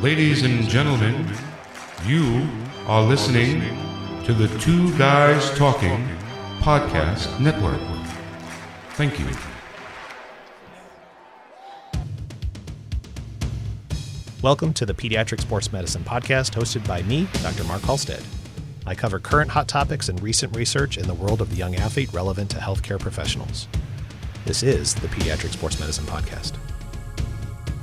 Ladies and gentlemen, you are listening to the Two Guys Talking Podcast Network. Thank you. Welcome to the Pediatric Sports Medicine Podcast, hosted by me, Dr. Mark Halstead. I cover current hot topics and recent research in the world of the young athlete relevant to healthcare professionals. This is the Pediatric Sports Medicine Podcast.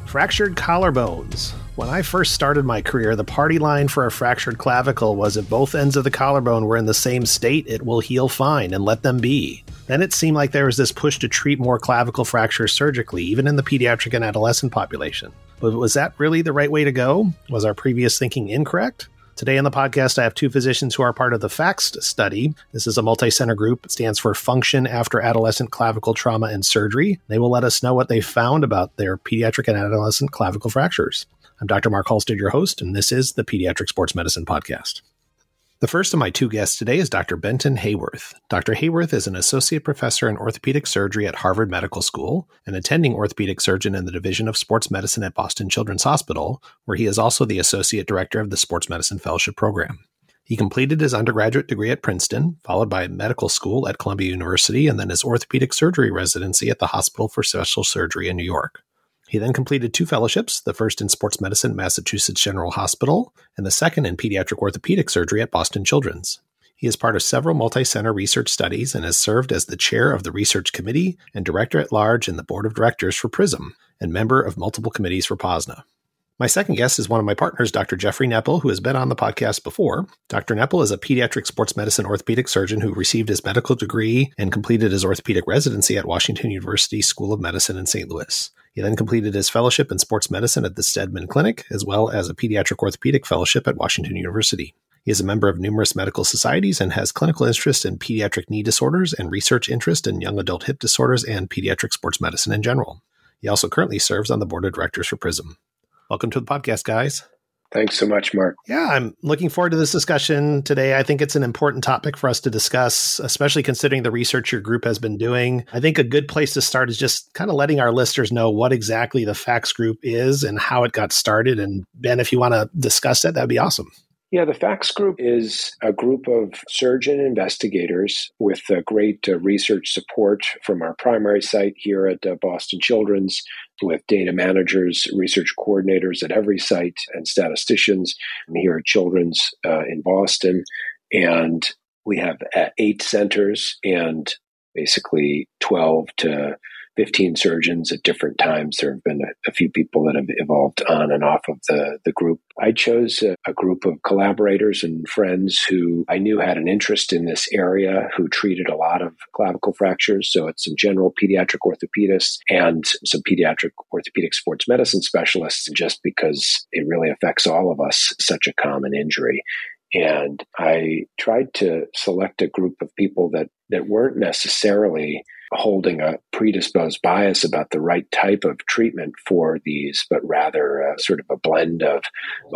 Fractured collarbones. When I first started my career, the party line for a fractured clavicle was if both ends of the collarbone were in the same state, it will heal fine and let them be. Then it seemed like there was this push to treat more clavicle fractures surgically, even in the pediatric and adolescent population. But was that really the right way to go? Was our previous thinking incorrect? Today on the podcast, I have two physicians who are part of the FACTS study. This is a multi center group. It stands for Function After Adolescent Clavicle Trauma and Surgery. They will let us know what they found about their pediatric and adolescent clavicle fractures. I'm Dr. Mark Halstead, your host, and this is the Pediatric Sports Medicine Podcast. The first of my two guests today is Dr. Benton Heyworth. Dr. Heyworth is an associate professor in orthopedic surgery at Harvard Medical School, an attending orthopedic surgeon in the Division of Sports Medicine at Boston Children's Hospital, where he is also the associate director of the Sports Medicine Fellowship Program. He completed his undergraduate degree at Princeton, followed by medical school at Columbia University, and then his orthopedic surgery residency at the Hospital for Special Surgery in New York. He then completed two fellowships, the first in sports medicine at Massachusetts General Hospital, and the second in pediatric orthopedic surgery at Boston Children's. He is part of several multi center research studies and has served as the chair of the research committee and director at large in the board of directors for PRISM and member of multiple committees for POSNA. My second guest is one of my partners, Dr. Jeffrey Nepple, who has been on the podcast before. Dr. Nepple is a pediatric sports medicine orthopedic surgeon who received his medical degree and completed his orthopedic residency at Washington University School of Medicine in St. Louis. He then completed his fellowship in sports medicine at the Steadman Clinic, as well as a pediatric orthopedic fellowship at Washington University. He is a member of numerous medical societies and has clinical interest in pediatric knee disorders and research interest in young adult hip disorders and pediatric sports medicine in general. He also currently serves on the board of directors for PRISM. Welcome to the podcast, guys. Thanks so much, Mark. Yeah, I'm looking forward to this discussion today. I think it's an important topic for us to discuss, especially considering the research your group has been doing. I think a good place to start is just kind of letting our listeners know what exactly the FACTS group is and how it got started. And Ben, if you want to discuss it, that'd be awesome. Yeah, the FACTS group is a group of surgeon investigators with uh, great uh, research support from our primary site here at uh, Boston Children's, with data managers, research coordinators at every site, and statisticians here at Children's in Boston. And we have eight centers and basically 12 to 15 surgeons at different times. There have been a, a, few people that have evolved on and off of the, the group. I chose a, a, group of collaborators and friends who I knew had an interest in this area, who treated a lot of clavicle fractures. So it's some general pediatric orthopedists and some pediatric orthopedic sports medicine specialists, just because it really affects all of us, such a common injury. And I tried to select a group of people that, that weren't necessarily holding a predisposed bias about the right type of treatment for these, but rather uh, sort of a blend of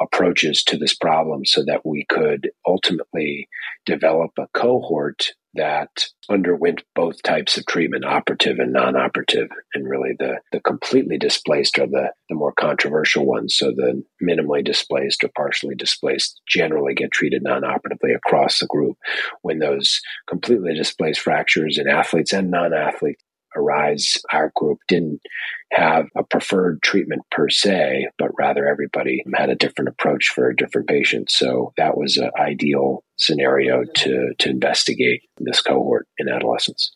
approaches to this problem so that we could ultimately develop a cohort that underwent both types of treatment, operative and non-operative. And really the, the completely displaced are the, the more controversial ones. So the minimally displaced or partially displaced generally get treated non-operatively across the group. When those completely displaced fractures in athletes and non-athletes arise, our group didn't have a preferred treatment per se, but rather everybody had a different approach for a different patient. So that was an ideal scenario to, to investigate this cohort in adolescents.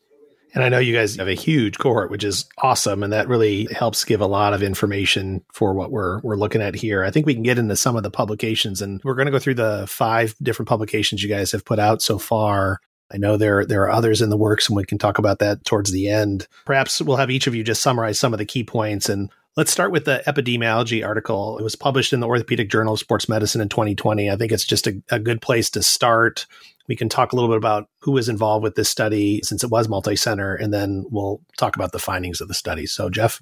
And I know you guys have a huge cohort, which is awesome, and that really helps give a lot of information for what we're we're looking at here. I think we can get into some of the publications, and we're going to go through the five different publications you guys have put out so far. I know there there are others in the works, and we can talk about that towards the end. Perhaps we'll have each of you just summarize some of the key points. And let's start with the epidemiology article. It was published in the Orthopedic Journal of Sports Medicine in 2020. I think it's just a, a good place to start. We can talk a little bit about who was involved with this study since it was multi center, and then we'll talk about the findings of the study. So, Jeff.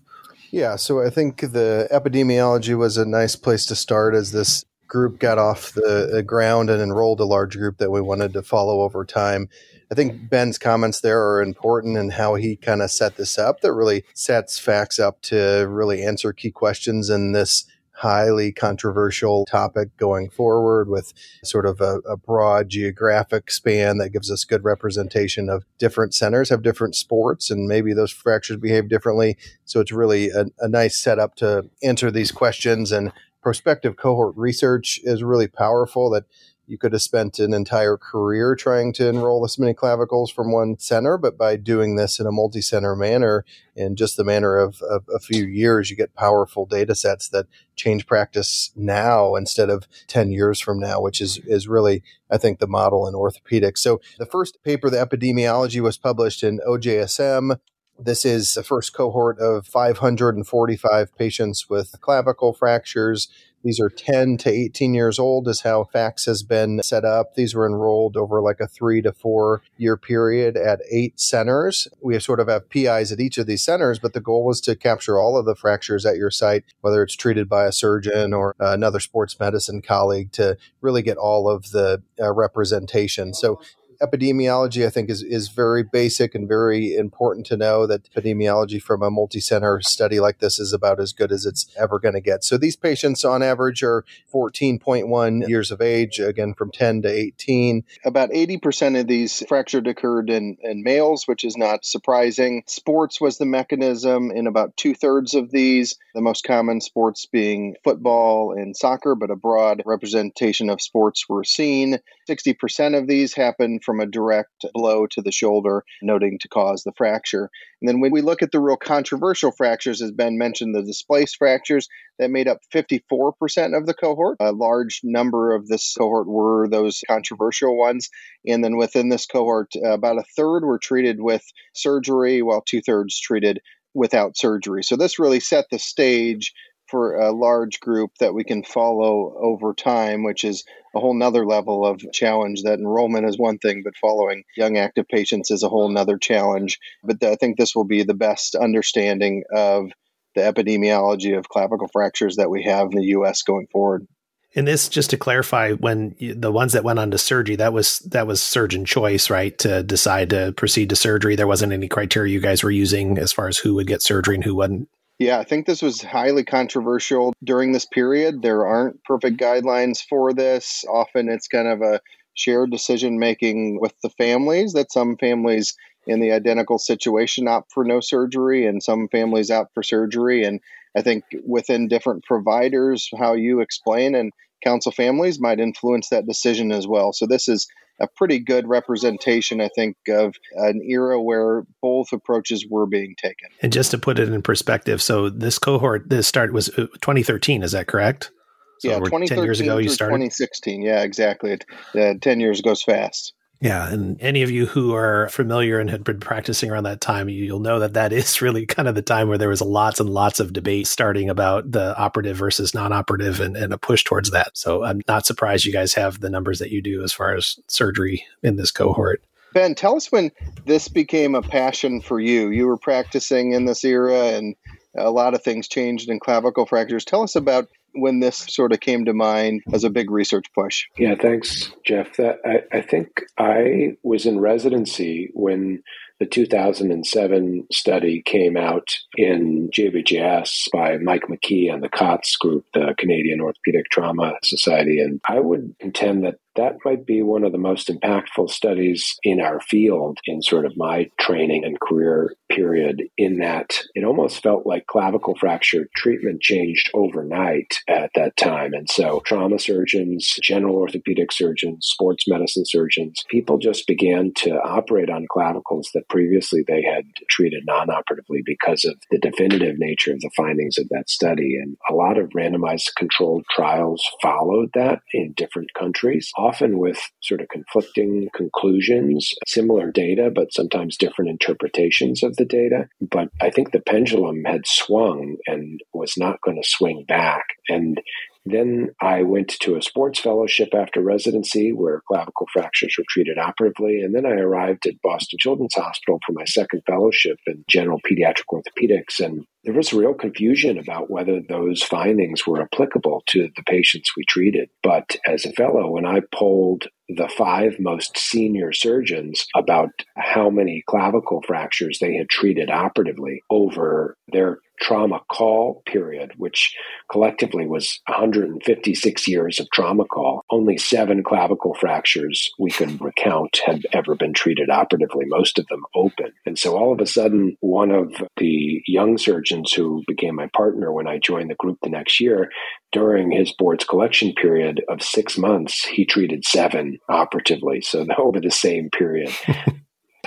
Yeah, so I think the epidemiology was a nice place to start as this group got off the ground and enrolled a large group that we wanted to follow over time. I think Ben's comments there are important and how he kind of set this up that really sets facts up to really answer key questions in this highly controversial topic going forward with sort of a, a, broad geographic span that gives us good representation of different centers have different sports and maybe those fractures behave differently. So it's really a, a nice setup to answer these questions and prospective cohort research is really powerful that you could have spent an entire career trying to enroll this many clavicles from one center, but by doing this in a multi center manner, in just the manner of, of, a few years, you get powerful data sets that change practice now instead of 10 years from now, which is, is really, I think, the model in orthopedics. So the first paper, the epidemiology, was published in OJSM this is the first cohort of 545 patients with clavicle fractures. These are 10 to 18 years old, is how FACTS has been set up. These were enrolled over like a three to four year period at eight centers. We sort of have PIs at each of these centers, but the goal was to capture all of the fractures at your site, whether it's treated by a surgeon or another sports medicine colleague, to really get all of the uh, representation. So epidemiology, I think, is, is very basic and very important to know that epidemiology from a multi center study like this is about as good as it's ever going to get. So these patients, on average, are 14.1 years of age, again, from 10 to 18. About 80% of these fractures occurred in, in males, which is not surprising. Sports was the mechanism in about two thirds of these, the most common sports being football and soccer, but a broad representation of sports were seen. 60% of these happen from a direct blow to the shoulder, noting to cause the fracture. And then when we look at the real controversial fractures, as Ben mentioned, the displaced fractures that made up 54% of the cohort. A large number of this cohort were those controversial ones. And then within this cohort, about a third were treated with surgery, while two thirds treated without surgery. So this really set the stage for a large group that we can follow over time, which is a whole nother level of challenge. That enrollment is one thing, but following young active patients is a whole nother challenge. But I think this will be the best understanding of the epidemiology of clavicle fractures that we have in the U.S. going forward. And this, just to clarify, when the ones that went on to surgery, that was that was surgeon choice, right? To decide to proceed to surgery, there wasn't any criteria you guys were using as far as who would get surgery and who wouldn't. Yeah, I think this was highly controversial during this period. There aren't perfect guidelines for this. Often it's kind of a shared decision making with the families that some families in the identical situation opt for no surgery and some families opt for surgery. And I think within different providers, how you explain and counsel families might influence that decision as well. So this is a pretty good representation, I think, of an era where both approaches were being taken. And just to put it in perspective, so this cohort, this start was uh, 2013, is that correct? So yeah, 10 years ago you started? 2016, yeah, exactly. It, uh, 10 years goes fast. Yeah, and any of you who are familiar and had been practicing around that time, you'll know that that is really kind of the time where there was lots and lots of debate starting about the operative versus non-operative and, and a push towards that. So I'm not surprised you guys have the numbers that you do as far as surgery in this cohort. Ben, tell us when this became a passion for you. You were practicing in this era and a lot of things changed in clavicle fractures. Tell us about when this sort of came to mind as a big research push? Yeah, thanks, Jeff. That I, I think I was in residency when the 2007 study came out in JBJS by Mike McKee and the COTS group, the Canadian Orthopedic Trauma Society. And I would contend that that might be one of the most impactful studies in our field in sort of my training and career period, in that it almost felt like clavicle fracture treatment changed overnight at that time. And so trauma surgeons, general orthopedic surgeons, sports medicine surgeons, people just began to operate on clavicles that previously they had treated non operatively because of the definitive nature of the findings of that study. And a lot of randomized controlled trials followed that in different countries, often with sort of conflicting conclusions, similar data, but sometimes different interpretations of the data. But I think the pendulum had swung and was not going to swing back. And then I went to a sports fellowship after residency where clavicle fractures were treated operatively. And then I arrived at Boston Children's Hospital for my second fellowship in general pediatric orthopedics. And there was real confusion about whether those findings were applicable to the patients we treated. But as a fellow, when I polled the five most senior surgeons about how many clavicle fractures they had treated operatively over their trauma call period, which collectively was 156 years of trauma call, only seven clavicle fractures we could recount had ever been treated operatively, most of them open. And so all of a sudden, one of the young surgeons who became my partner when I joined the group the next year, during his board's collection period of six months, he treated seven operatively. So over the same period.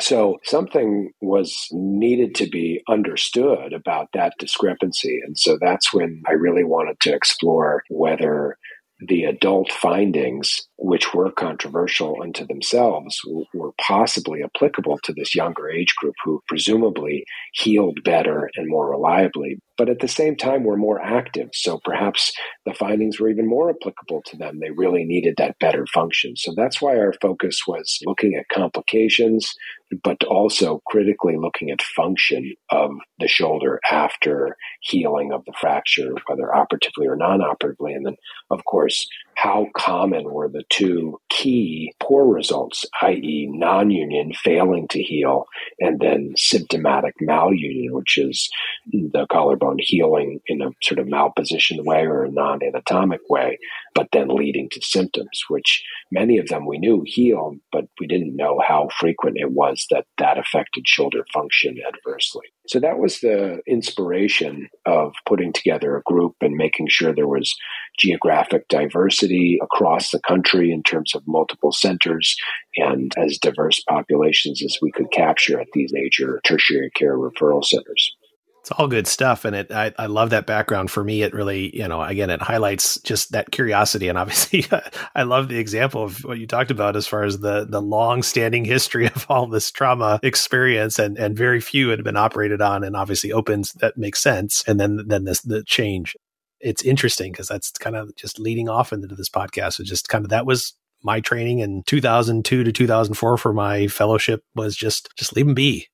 So something was needed to be understood about that discrepancy. And so that's when I really wanted to explore whether the adult findings, which were controversial unto themselves, were possibly applicable to this younger age group who presumably healed better and more reliably, but at the same time were more active. So perhaps the findings were even more applicable to them. They really needed that better function. So that's why our focus was looking at complications, but also critically looking at function of the shoulder after healing of the fracture, whether operatively or non operatively. And then, of course, how common were the two key poor results, i.e., non union failing to heal, and then symptomatic malunion, which is the collarbone healing in a sort of malpositioned way or a non anatomic way, but then leading to symptoms, which many of them we knew healed, but we didn't know how frequent it was that that affected shoulder function adversely. So that was the inspiration of putting together a group and making sure there was geographic diversity across the country in terms of multiple centers and as diverse populations as we could capture at these major tertiary care referral centers. It's all good stuff, and it I, I love that background. For me, it really you know again it highlights just that curiosity, and obviously I love the example of what you talked about as far as the the long standing history of all this trauma experience, and and very few had been operated on, and obviously opens that makes sense, and then then this the change. It's interesting because that's kind of just leading off into this podcast. So just kind of that was my training in 2002 to 2004 for my fellowship was just just leave them be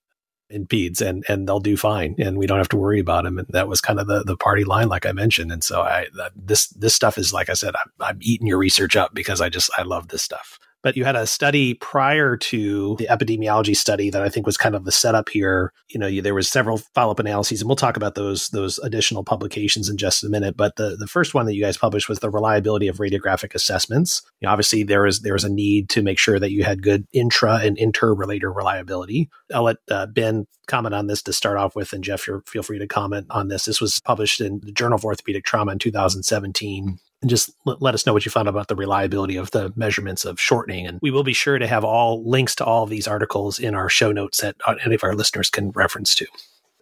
in peds and and they'll do fine and we don't have to worry about them and that was kind of the the party line like i mentioned. And so i this this stuff is like i said I'm, I'm eating your research up because i just i love this stuff but you had a study prior to the epidemiology study that I think was kind of the setup here. You know, you, there was several follow up analyses, and we'll talk about those those additional publications in just a minute. But the the first one that you guys published was the reliability of radiographic assessments. You know, obviously, there was there was a need to make sure that you had good intra and interrater reliability. I'll let uh, Ben comment on this to start off with, and Jeff, feel free to comment on this. This was published in the Journal of Orthopedic Trauma in 2017 and just let us know what you found about the reliability of the measurements of shortening. And we will be sure to have all links to all of these articles in our show notes that uh, any of our listeners can reference to.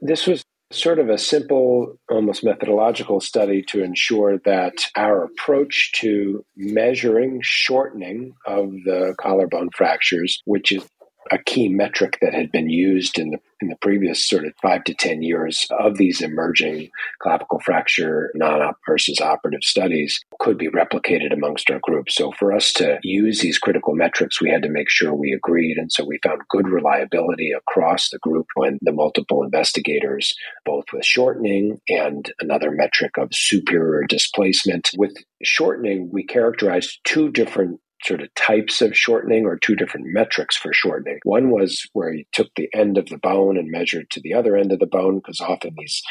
This was sort of a simple, almost methodological study to ensure that our approach to measuring shortening of the collarbone fractures, which is a key metric that had been used in the in the previous sort of five to ten years of these emerging clavicle fracture non-op versus operative studies could be replicated amongst our group. So for us to use these critical metrics, we had to make sure we agreed, and so we found good reliability across the group when the multiple investigators, both with shortening and another metric of superior displacement. With shortening, we characterized two different sort of types of shortening or two different metrics for shortening. One was where you took the end of the bone and measured to the other end of the bone, because often these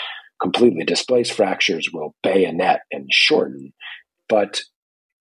completely displaced fractures will bayonet and shorten. But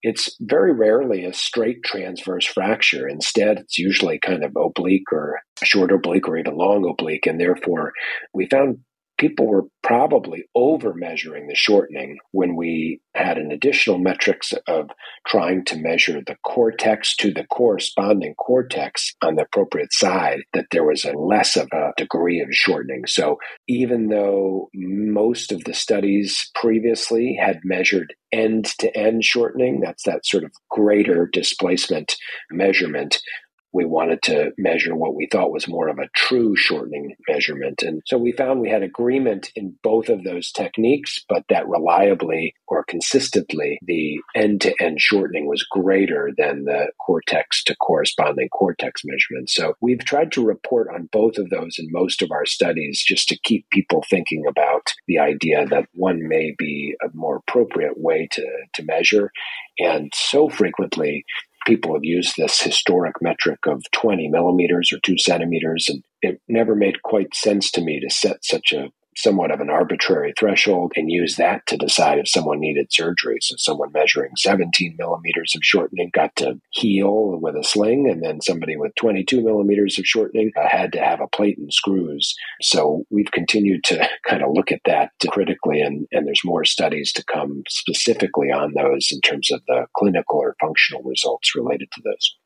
it's very rarely a straight transverse fracture. Instead, it's usually kind of oblique or short oblique or even long oblique. And therefore, we found people were probably over measuring the shortening when we had an additional metrics of trying to measure the cortex to the corresponding cortex on the appropriate side that there was a less of a degree of shortening. So even though most of the studies previously had measured end to end shortening that's that sort of greater displacement measurement we wanted to measure what we thought was more of a true shortening measurement. And so we found we had agreement in both of those techniques, but that reliably or consistently, the end to end shortening was greater than the cortex to corresponding cortex measurement. So we've tried to report on both of those in most of our studies just to keep people thinking about the idea that one may be a more appropriate way to, to measure. And so frequently, people have used this historic metric of 20 millimeters or two centimeters, and it never made quite sense to me to set such a somewhat of an arbitrary threshold and use that to decide if someone needed surgery. So someone measuring 17 millimeters of shortening got to heal with a sling, and then somebody with 22 millimeters of shortening uh, had to have a plate and screws. So we've continued to kind of look at that critically, and, and there's more studies to come specifically on those in terms of the clinical or functional results related to those.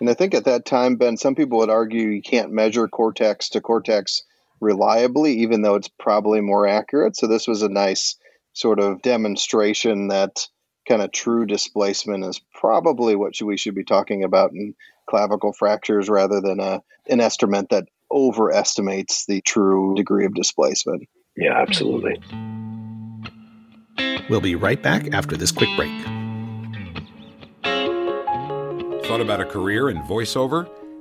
And I think at that time, Ben, some people would argue you can't measure cortex to cortex reliably, even though it's probably more accurate. So this was a nice sort of demonstration that kind of true displacement is probably what we should be talking about in clavicle fractures rather than a, an estimate that overestimates the true degree of displacement. Yeah, absolutely. We'll be right back after this quick break. Thought about a career in voiceover?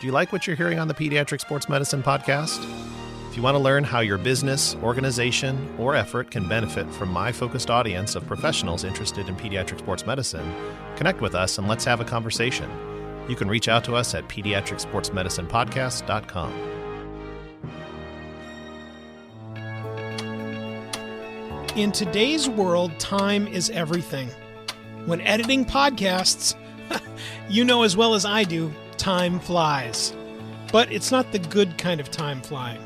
Do you like what you're hearing on the Pediatric Sports Medicine podcast? If you want to learn how your business, organization, or effort can benefit from my focused audience of professionals interested in pediatric sports medicine, connect with us and let's have a conversation. You can reach out to us at pediatricsportsmedicinepodcast.com. In today's world, time is everything. When editing podcasts, you know as well as I do, time flies. But it's not the good kind of time flying.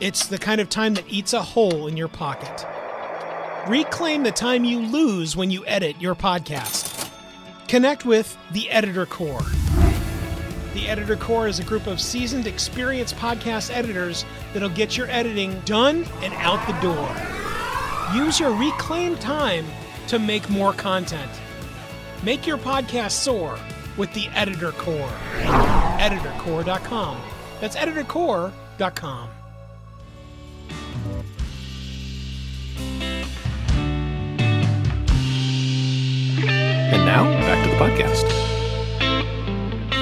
It's the kind of time that eats a hole in your pocket. Reclaim the time you lose when you edit your podcast. Connect with the Editor Core. The Editor Core is a group of seasoned, experienced podcast editors that'll get your editing done and out the door. Use your reclaimed time to make more content. Make your podcast soar with the Editor Core. EditorCore.com. That's EditorCore.com. And now, back to the podcast.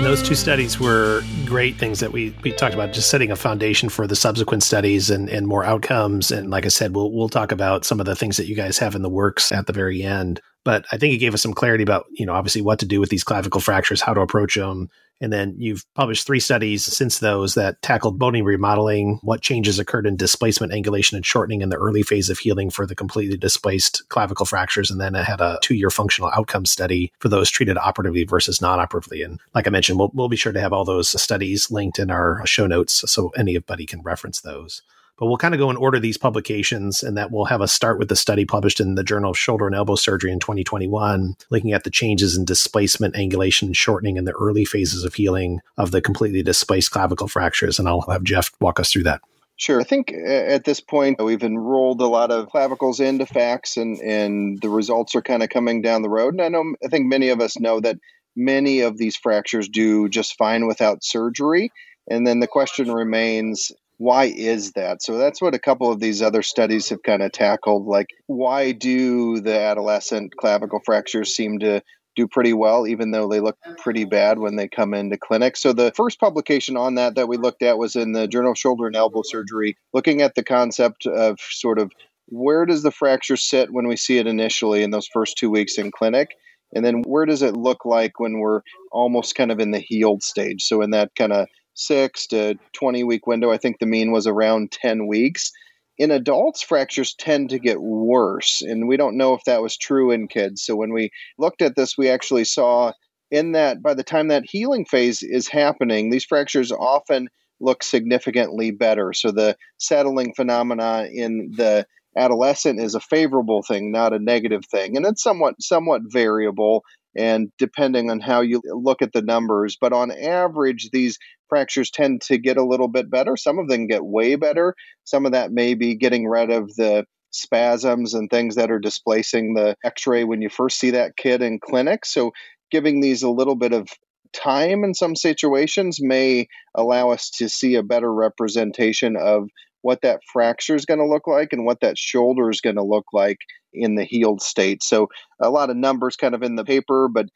those two studies were great things that we, we talked about, just setting a foundation for the subsequent studies and, and more outcomes. And like I said, we'll, we'll talk about some of the things that you guys have in the works at the very end but I think it gave us some clarity about, you know, obviously what to do with these clavicle fractures, how to approach them. And then you've published three studies since those that tackled bony remodeling, what changes occurred in displacement, angulation, and shortening in the early phase of healing for the completely displaced clavicle fractures. And then it had a two year functional outcome study for those treated operatively versus non operatively. And like I mentioned, we'll, we'll be sure to have all those studies linked in our show notes so anybody can reference those. But we'll kind of go and order these publications, and that we'll have a start with the study published in the Journal of Shoulder and Elbow Surgery in 2021, looking at the changes in displacement, angulation, and shortening in the early phases of healing of the completely displaced clavicle fractures. And I'll have Jeff walk us through that. Sure. I think uh, at this point we've enrolled a lot of clavicles into FACTS and, and the results are kind of coming down the road. And I know I think many of us know that many of these fractures do just fine without surgery. And then the question remains why is that? So that's what a couple of these other studies have kind of tackled. Like, why do the adolescent clavicle fractures seem to do pretty well, even though they look pretty bad when they come into clinic. So the first publication on that that we looked at was in the Journal of Shoulder and Elbow Surgery, looking at the concept of sort of where does the fracture sit when we see it initially in those first two weeks in clinic, and then where does it look like when we're almost kind of in the healed stage. So in that kind of six to 20 week window. I think the mean was around 10 weeks. In adults, fractures tend to get worse, and we don't know if that was true in kids. So when we looked at this, we actually saw in that by the time that healing phase is happening, these fractures often look significantly better. So the settling phenomena in the adolescent is a favorable thing, not a negative thing, and it's somewhat somewhat variable and depending on how you look at the numbers. But on average, these fractures tend to get a little bit better. Some of them get way better. Some of that may be getting rid of the spasms and things that are displacing the x ray when you first see that kid in clinic. So, giving these a little bit of time in some situations may allow us to see a better representation of what that fracture is going to look like and what that shoulder is going to look like in the healed state. So a lot of numbers kind of in the paper, but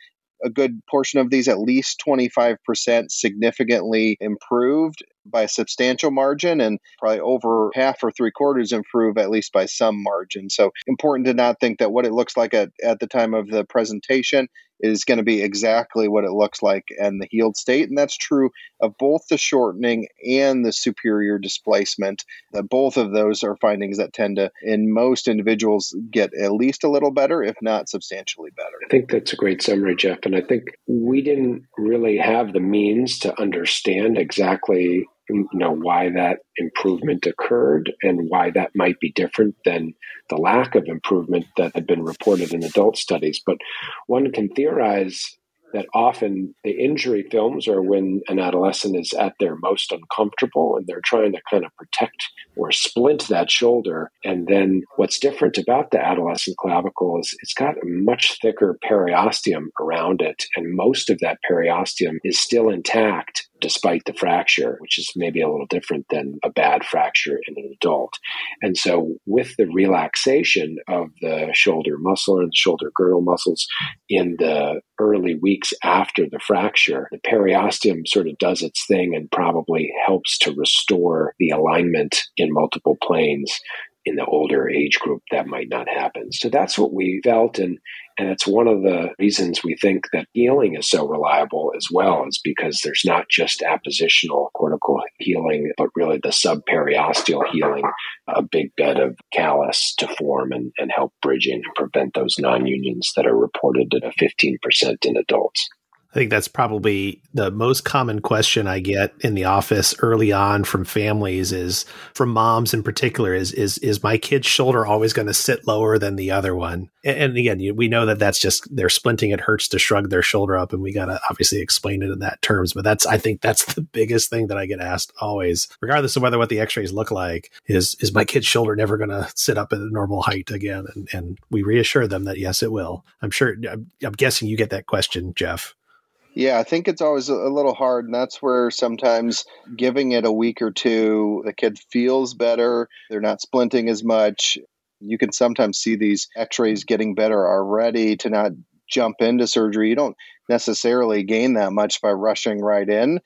a good portion of these, at least 25%, significantly improved by a substantial margin, and probably over half or three quarters improve at least by some margin. So, important to not think that what it looks like at, at the time of the presentation is going to be exactly what it looks like in the healed state. And that's true of both the shortening and the superior displacement. That both of those are findings that tend to, in most individuals, get at least a little better, if not substantially better. I think that's a great summary, Jeff. And I think we didn't really have the means to understand exactly you know why that improvement occurred and why that might be different than the lack of improvement that had been reported in adult studies but one can theorize that often the injury films are when an adolescent is at their most uncomfortable and they're trying to kind of protect or splint that shoulder. And then what's different about the adolescent clavicle is it's got a much thicker periosteum around it. And most of that periosteum is still intact despite the fracture, which is maybe a little different than a bad fracture in an adult. And so, with the relaxation of the shoulder muscle and shoulder girdle muscles in the early weeks after the fracture, the periosteum sort of does its thing and probably helps to restore the alignment in multiple planes in the older age group that might not happen. So that's what we felt and and it's one of the reasons we think that healing is so reliable as well, is because there's not just appositional cortical healing, but really the subperiosteal healing, a big bed of callus to form and, and help bridging and prevent those non unions that are reported at 15% in adults. I think that's probably the most common question I get in the office early on from families is from moms in particular is is is my kid's shoulder always going to sit lower than the other one? And, and again, we know that that's just they're splinting. It hurts to shrug their shoulder up, and we got to obviously explain it in that terms. But that's I think that's the biggest thing that I get asked always, regardless of whether what the X-rays look like, is is my kid's shoulder never going to sit up at a normal height again? And and we reassure them that yes, it will. I'm sure. I'm, I'm guessing you get that question, Jeff. Yeah, I think it's always a little hard, and that's where sometimes giving it a week or two, the kid feels better. They're not splinting as much. You can sometimes see these x rays getting better already to not jump into surgery. You don't necessarily gain that much by rushing right in.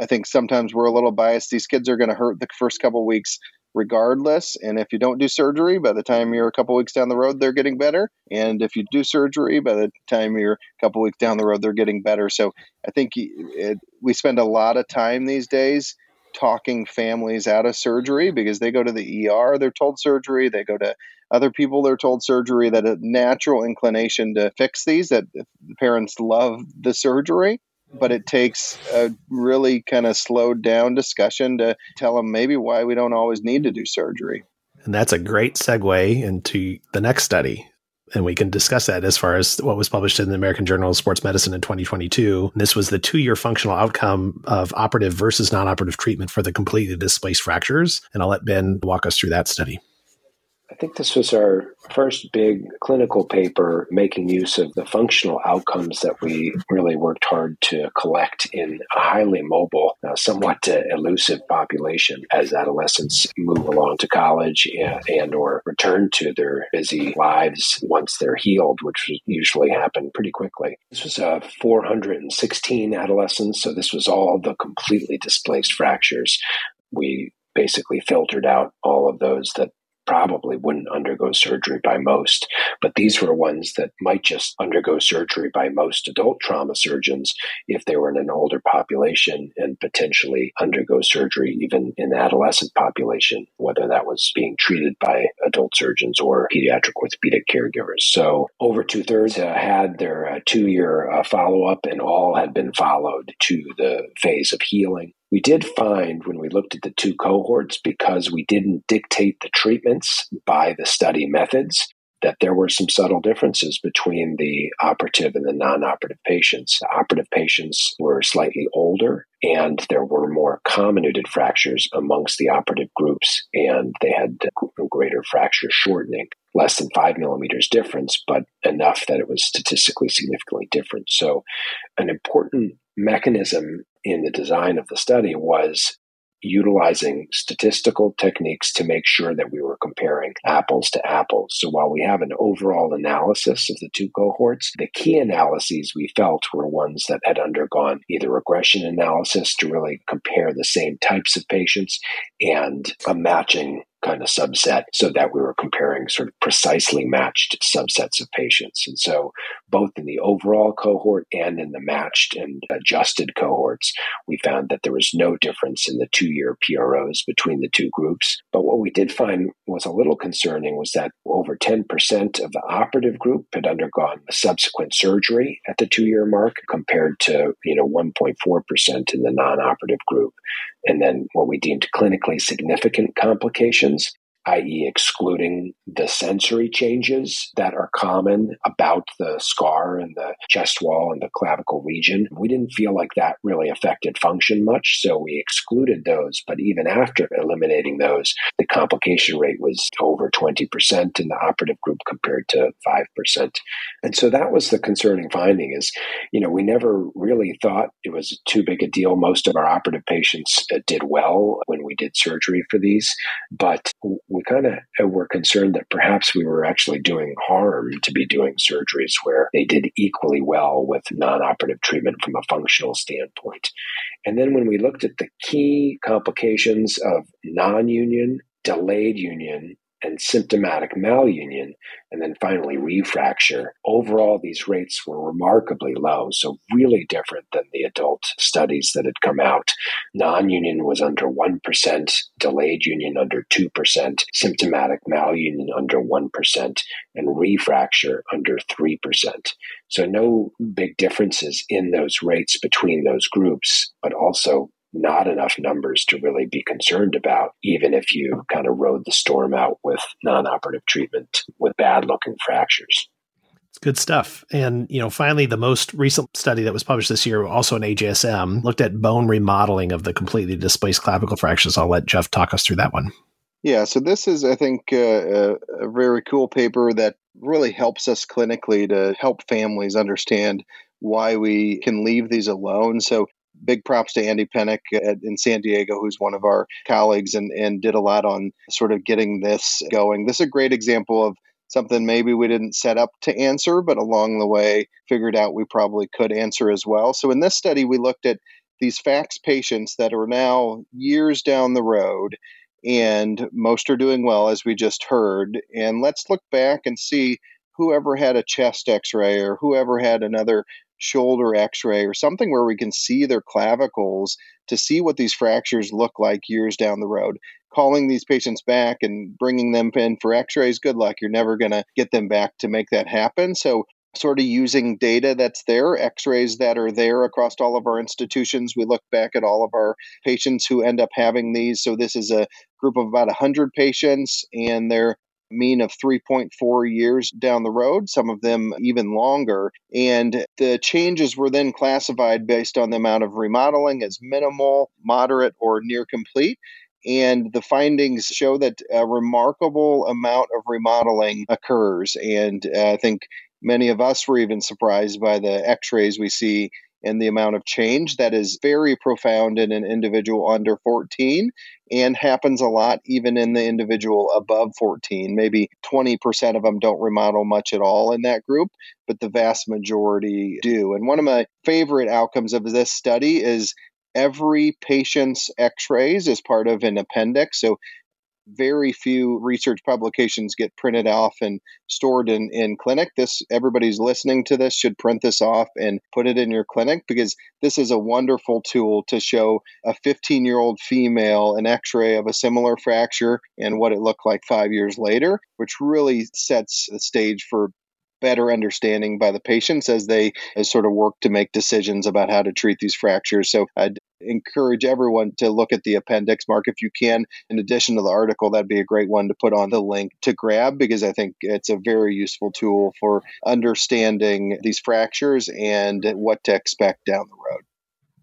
I think sometimes we're a little biased. These kids are going to hurt the first couple weeks regardless. And if you don't do surgery, by the time you're a couple weeks down the road, they're getting better. And if you do surgery, by the time you're a couple weeks down the road, they're getting better. So I think it, we spend a lot of time these days talking families out of surgery because they go to the ER, they're told surgery, they go to other people, they're told surgery, that a natural inclination to fix these, that the parents love the surgery but it takes a really kind of slowed down discussion to tell them maybe why we don't always need to do surgery. And that's a great segue into the next study. And we can discuss that as far as what was published in the American Journal of Sports Medicine in 2022. This was the two year functional outcome of operative versus non operative treatment for the completely displaced fractures. And I'll let Ben walk us through that study. I think this was our first big clinical paper making use of the functional outcomes that we really worked hard to collect in a highly mobile, uh, somewhat uh, elusive population as adolescents move along to college and, and or return to their busy lives once they're healed, which usually happen pretty quickly. This was uh, 416 adolescents, so this was all the completely displaced fractures. We basically filtered out all of those that probably wouldn't undergo surgery by most. But these were ones that might just undergo surgery by most adult trauma surgeons if they were in an older population and potentially undergo surgery even in the adolescent population, whether that was being treated by adult surgeons or pediatric orthopedic caregivers. So over two thirds uh, had their uh, two year uh, follow up and all had been followed to the phase of healing. We did find when we looked at the two cohorts, because we didn't dictate the treatments by the study methods, that there were some subtle differences between the operative and the non operative patients. The operative patients were slightly older, and there were more comminuted fractures amongst the operative groups, and they had greater fracture shortening. Less than five millimeters difference, but enough that it was statistically significantly different. So, an important mechanism in the design of the study was utilizing statistical techniques to make sure that we were comparing apples to apples. So while we have an overall analysis of the two cohorts, the key analyses we felt were ones that had undergone either regression analysis to really compare the same types of patients and a matching kind of subset so that we were comparing sort of precisely matched subsets of patients. And so, both in the overall cohort and in the matched and adjusted cohorts, we found that there was no difference in the two year PROs between the two groups. But what we did find was a little concerning was that over 10% of the operative group had undergone subsequent surgery at the two year mark compared to, you know, 1.4% in the non operative group. And then what we deemed clinically significant complications i.e., excluding the sensory changes that are common about the scar and the chest wall and the clavicle region. We didn't feel like that really affected function much, so we excluded those. But even after eliminating those, the complication rate was over 20% in the operative group compared to 5%. And so that was the concerning finding is, you know, we never really thought it was too big a deal. Most of our operative patients uh, did well when we did surgery for these, but we kind of uh, were concerned that perhaps we were actually doing harm to be doing surgeries where they did equally well with non operative treatment from a functional standpoint. And then when we looked at the key complications of non union, delayed union, and symptomatic malunion, and then finally refracture. Overall, these rates were remarkably low, so really different than the adult studies that had come out. Non union was under 1%, delayed union under 2%, symptomatic malunion under 1%, and refracture under 3%. So, no big differences in those rates between those groups, but also not enough numbers to really be concerned about, even if you kind of rode the storm out with non operative treatment with bad looking fractures. It's good stuff. And, you know, finally, the most recent study that was published this year, also in AJSM, looked at bone remodeling of the completely displaced clavicle fractures. I'll let Jeff talk us through that one. Yeah, so this is, I think, uh, a, a very cool paper that really helps us clinically to help families understand why we can leave these alone. So big props to Andy Pennock at, uh, in San Diego, who's one of our colleagues and, and did a lot on sort of getting this going. This is a great example of something maybe we didn't set up to answer, but along the way figured out we probably could answer as well. So in this study, we looked at these FACTS patients that are now years down the road, and most are doing well, as we just heard. And let's look back and see whoever had a chest x ray or whoever had another shoulder x ray or something where we can see their clavicles to see what these fractures look like years down the road. Calling these patients back and bringing them in for x rays, good luck. You're never going to get them back to make that happen. So, sort of using data that's there, x rays that are there across all of our institutions. We look back at all of our patients who end up having these. So, this is a group of about 100 patients, and they're mean of 3.4 years down the road, some of them even longer. And the changes were then classified based on the amount of remodeling as minimal, moderate, or near complete. And the findings show that a remarkable amount of remodeling occurs. And uh, I think many of us were even surprised by the x rays we see and the amount of change that is very profound in an individual under 14 and happens a lot even in the individual above 14. Maybe 20% of them don't remodel much at all in that group, but the vast majority do. And one of my favorite outcomes of this study is every patient's x rays is part of an appendix. So very few research publications get printed off and stored in, in clinic. This everybody's listening to this should print this off and put it in your clinic because this is a wonderful tool to show a 15 year old female an x-ray of a similar fracture and what it looked like five years later, which really sets the stage for better understanding by the patients as they as sort of work to make decisions about how to treat these fractures. So I'd encourage everyone to look at the appendix, Mark, if you can. In addition to the article, that'd be a great one to put on the link to grab because I think it's a very useful tool for understanding these fractures and what to expect down the road.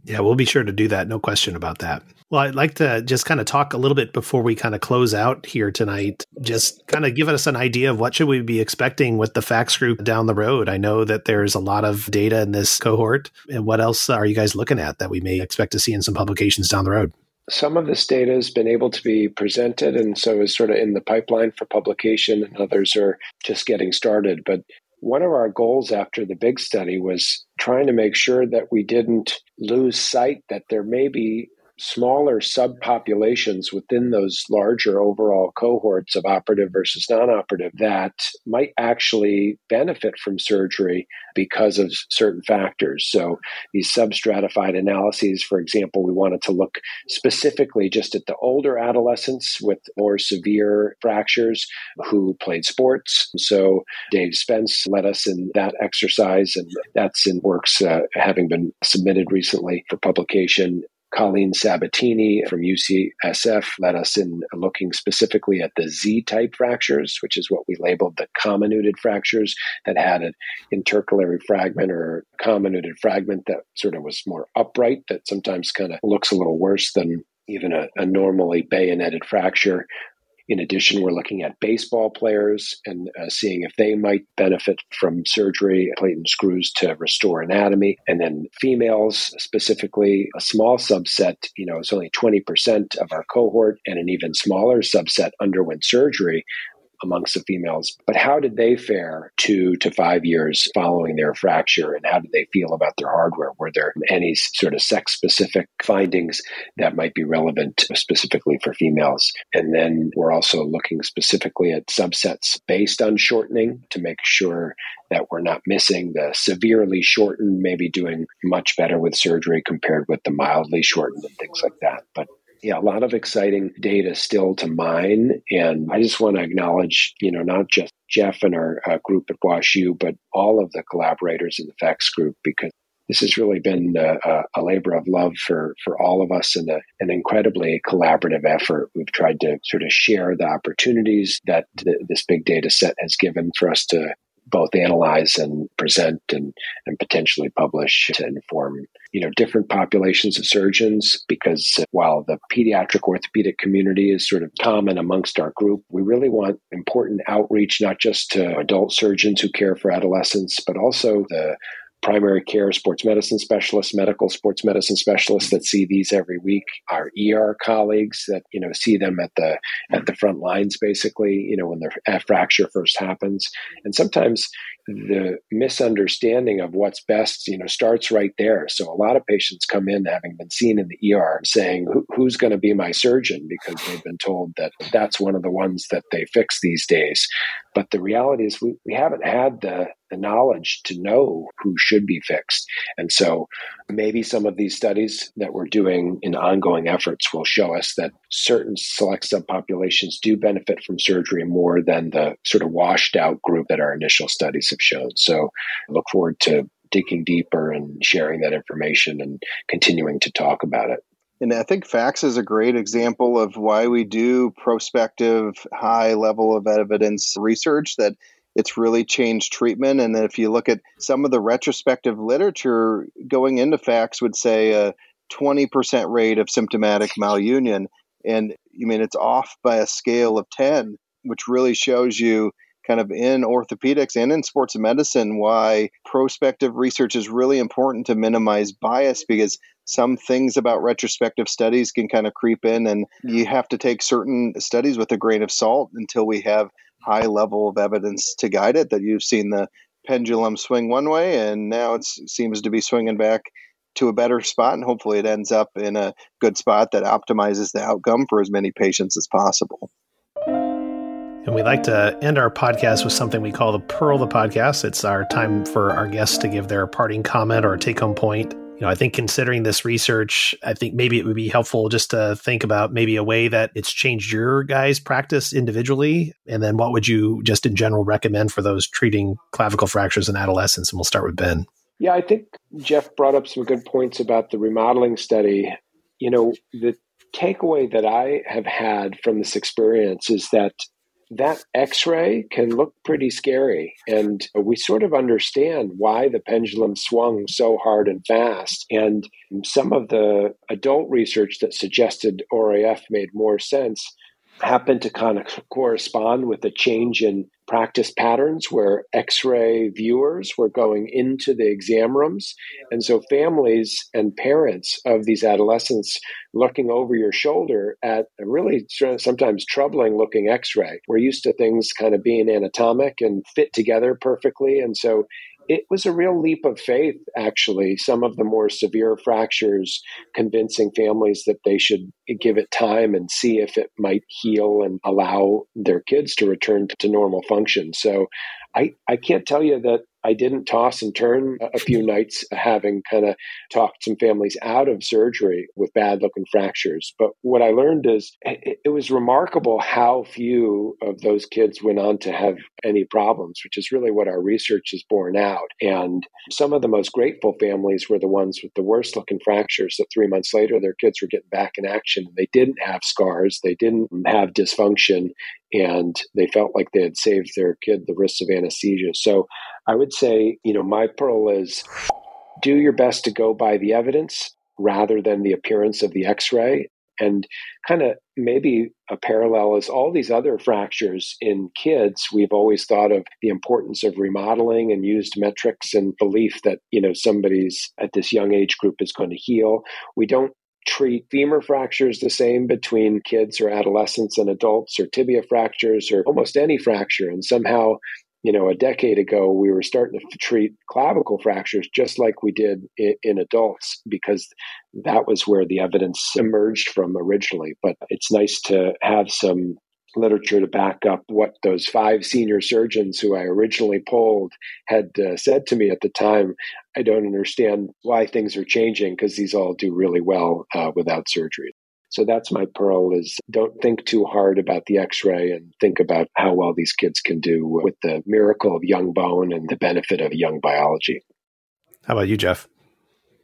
Yeah, we'll be sure to do that. No question about that. Well, I'd like to just kind of talk a little bit before we kind of close out here tonight. Just kind of give us an idea of what should we be expecting with the FACTS group down the road. I know that there's a lot of data in this cohort. And what else are you guys looking at that we may expect to see in some publications down the road? some of this data has been able to be presented and so is sort of in the pipeline for publication, and others are just getting started. But one of our goals after the big study was trying to make sure that we didn't lose sight that there may be smaller subpopulations within those larger overall cohorts of operative versus non operative that might actually benefit from surgery because of certain factors. So, these substratified analyses, for example, we wanted to look specifically just at the older adolescents with more severe fractures who played sports. So, Dave Spence led us in that exercise, and that's in works uh, having been submitted recently for publication. Colleen Sabatini from UCSF led us in looking specifically at the Z type fractures, which is what we labeled the comminuted fractures that had an intercalary fragment or comminuted fragment that sort of was more upright, that sometimes kind of looks a little worse than even a, a normally bayoneted fracture. In addition, we're looking at baseball players and uh, seeing if they might benefit from surgery, plate and screws to restore anatomy. And then females, specifically, a small subset, you know, it's only 20% of our cohort, and an even smaller subset underwent surgery amongst the females. But how did they fare two to five years following their fracture, and how did they feel about their hardware? Were there any sort of sex specific findings that might be relevant specifically for females? And then we're also looking specifically at subsets based on shortening to make sure that we're not missing the severely shortened, maybe doing much better with surgery compared with the mildly shortened and things like that. But yeah, a lot of exciting data still to mine. And I just want to acknowledge, you know, not just Jeff and our uh, group at WashU, but all of the collaborators in the FACTS group, because this has really been a, a, labor of love for, for all of us and a, an incredibly collaborative effort. We've tried to sort of share the opportunities that the, this big data set has given for us to both analyze and present and, and potentially publish to inform you know different populations of surgeons because while the pediatric orthopedic community is sort of common amongst our group we really want important outreach not just to adult surgeons who care for adolescents but also the primary care sports medicine specialists, medical sports medicine specialists that see these every week, our ER colleagues that you know see them at the at the front lines basically, you know when the fracture first happens, and sometimes the misunderstanding of what's best, you know, starts right there. So a lot of patients come in having been seen in the ER saying, "Who's going to be my surgeon?" because they've been told that that's one of the ones that they fix these days. But the reality is, we, we haven't had the the knowledge to know who should be fixed. And so maybe some of these studies that we're doing in ongoing efforts will show us that certain select subpopulations do benefit from surgery more than the sort of washed out group that our initial studies have shown. So I look forward to digging deeper and sharing that information and continuing to talk about it. And I think FACTS is a great example of why we do prospective, high level of evidence research that it's really changed treatment. And if you look at some of the retrospective literature going into FACTS would say a 20% rate of symptomatic malunion. And I mean, it's off by a scale of 10, which really shows you kind of in orthopedics and in sports medicine why prospective research is really important to minimize bias because some things about retrospective studies can kind of creep in and you have to take certain studies with a grain of salt until we have high level of evidence to guide it that you've seen the pendulum swing one way and now it seems to be swinging back to a better spot and hopefully it ends up in a good spot that optimizes the outcome for as many patients as possible. And we like to end our podcast with something we call the Pearl of the Podcast. It's our time for our guests to give their parting comment or a take home point you know, I think considering this research, I think maybe it would be helpful just to think about maybe a way that it's changed your guys' practice individually. And then what would you just in general recommend for those treating clavicle fractures in adolescents? And we'll start with Ben. Yeah, I think Jeff brought up some good points about the remodeling study. You know, the takeaway that I have had from this experience is that that x ray can look pretty scary. And we sort of understand why the pendulum swung so hard and fast. And some of the adult research that suggested ORIF made more sense happened to kind of correspond with the change in practice patterns where x ray viewers were going into the exam rooms. And so families and parents of these adolescents looking over your shoulder at a really sometimes troubling looking x ray. We're used to things kind of being anatomic and fit together perfectly. And so it was a real leap of faith, actually. Some of the more severe fractures, convincing families that they should give it time and see if it might heal and allow their kids to return to normal function. So I, I can't tell you that I didn't toss and turn a few nights having kind of talked some families out of surgery with bad looking fractures. But what I learned is it, was remarkable how few of those kids went on to have any problems, which is really what our research has borne out. And some of the most grateful families were the ones with the worst looking fractures that three months later their kids were getting back in action. They didn't have scars, they didn't have dysfunction, and they felt like they had saved their kid the risks of anesthesia. So I would say, you know, my pearl is do your best to go by the evidence rather than the appearance of the x ray. And kind of maybe a parallel is all these other fractures in kids. We've always thought of the importance of remodeling and used metrics and belief that, you know, somebody's at this young age group is going to heal. We don't treat femur fractures the same between kids or adolescents and adults or tibia fractures or almost any fracture. And somehow, you know, a decade ago, we were starting to treat clavicle fractures just like we did in, in adults because that was where the evidence emerged from originally. But it's nice to have some literature to back up what those five senior surgeons who I originally polled had uh, said to me at the time. I don't understand why things are changing because these all do really well uh, without surgery. So that's my pearl is don't think too hard about the x-ray and think about how well these kids can do with the miracle of young bone and the benefit of young biology. How about you, Jeff?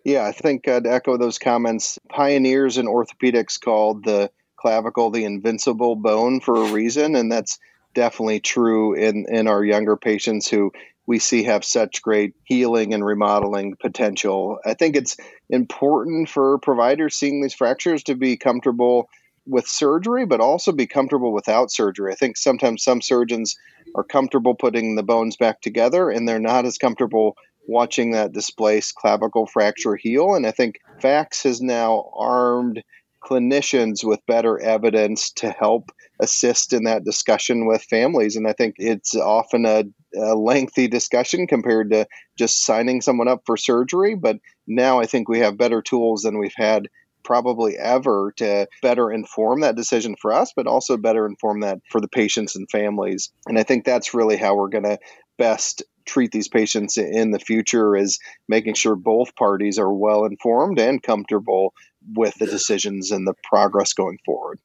Yeah, I think I'd echo those comments. Pioneers in orthopedics called the clavicle the invincible bone for a reason, and that's definitely true in in our younger patients who we see have such great healing and remodeling potential. I think it's important for providers seeing these fractures to be comfortable with surgery, but also be comfortable without surgery. I think sometimes some surgeons are comfortable putting the bones back together and they're not as comfortable watching that displaced clavicle fracture heal. And I think FACTS has now armed clinicians with better evidence to help assist in that discussion with families. And I think it's often a, a, lengthy discussion compared to just signing someone up for surgery. But now I think we have better tools than we've had probably ever to better inform that decision for us, but also better inform that for the patients and families. And I think that's really how we're going to best treat these patients in the future is making sure both parties are well informed and comfortable with the decisions and the progress going forward.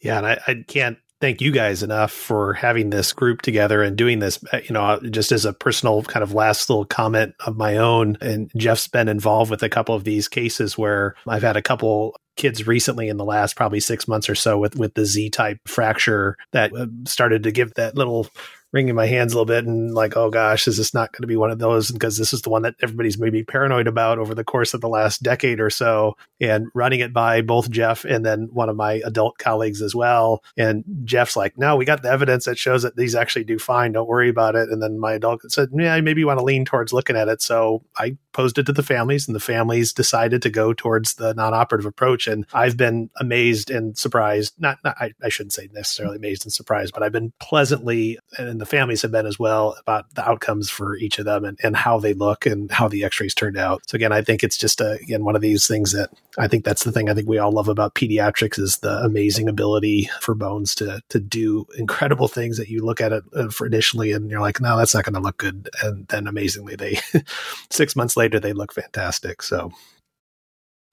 Yeah, and I, I can't thank you guys enough for having this group together and doing this. Uh, you know, just as a personal kind of last little comment of my own, and Jeff's been involved with a couple of these cases where I've had a couple kids recently in the last probably six months or so with with the Z type fracture that uh, started to give that little wringing my hands a little bit and like, oh gosh, is this not going to be one of those? Because this is the one that everybody's maybe paranoid about over the course of the last decade or so. And running it by both Jeff and then one of my adult colleagues as well. And Jeff's like, no, we got the evidence that shows that these actually do fine. Don't worry about it. And then my adult said, yeah, maybe you want to lean towards looking at it. So I posed it to the families and the families decided to go towards the non-operative approach. And I've been amazed and surprised. Not, not I, I shouldn't say necessarily amazed and surprised, but I've been pleasantly and the families have been as well about the outcomes for each of them and, and how they look and how the x-rays turned out. So again, I think it's just a, again, one of these things that I think that's the thing I think we all love about pediatrics is the amazing ability for bones to, to do incredible things that you look at it uh, for initially and you're like, no, that's not going to look good. And then amazingly, they six months later, they look fantastic. So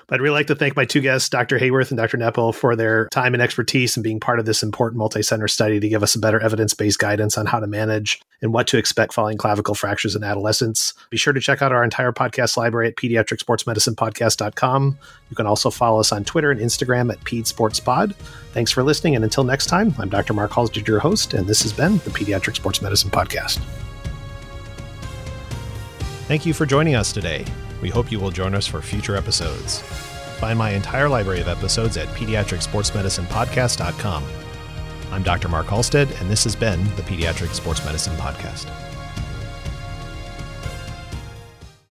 I'd really like to thank my two guests, Dr. Heyworth and Dr. Nepple, for their time and expertise and being part of this important multi-center study to give us a better evidence-based guidance on how to manage and what to expect following clavicle fractures in adolescents. Be sure to check out our entire podcast library at pediatricsportsmedicinepodcast.com. You can also follow us on Twitter and Instagram at PedSportsPod. Thanks for listening, and until next time, I'm Dr. Mark Halstead, your host, and this has been the Pediatric Sports Medicine Podcast. Thank you for joining us today. We hope you will join us for future episodes. Find my entire library of episodes at pediatricsportsmedicinepodcast.com. I'm Dr. Mark Halstead, and this has been the Pediatric Sports Medicine Podcast.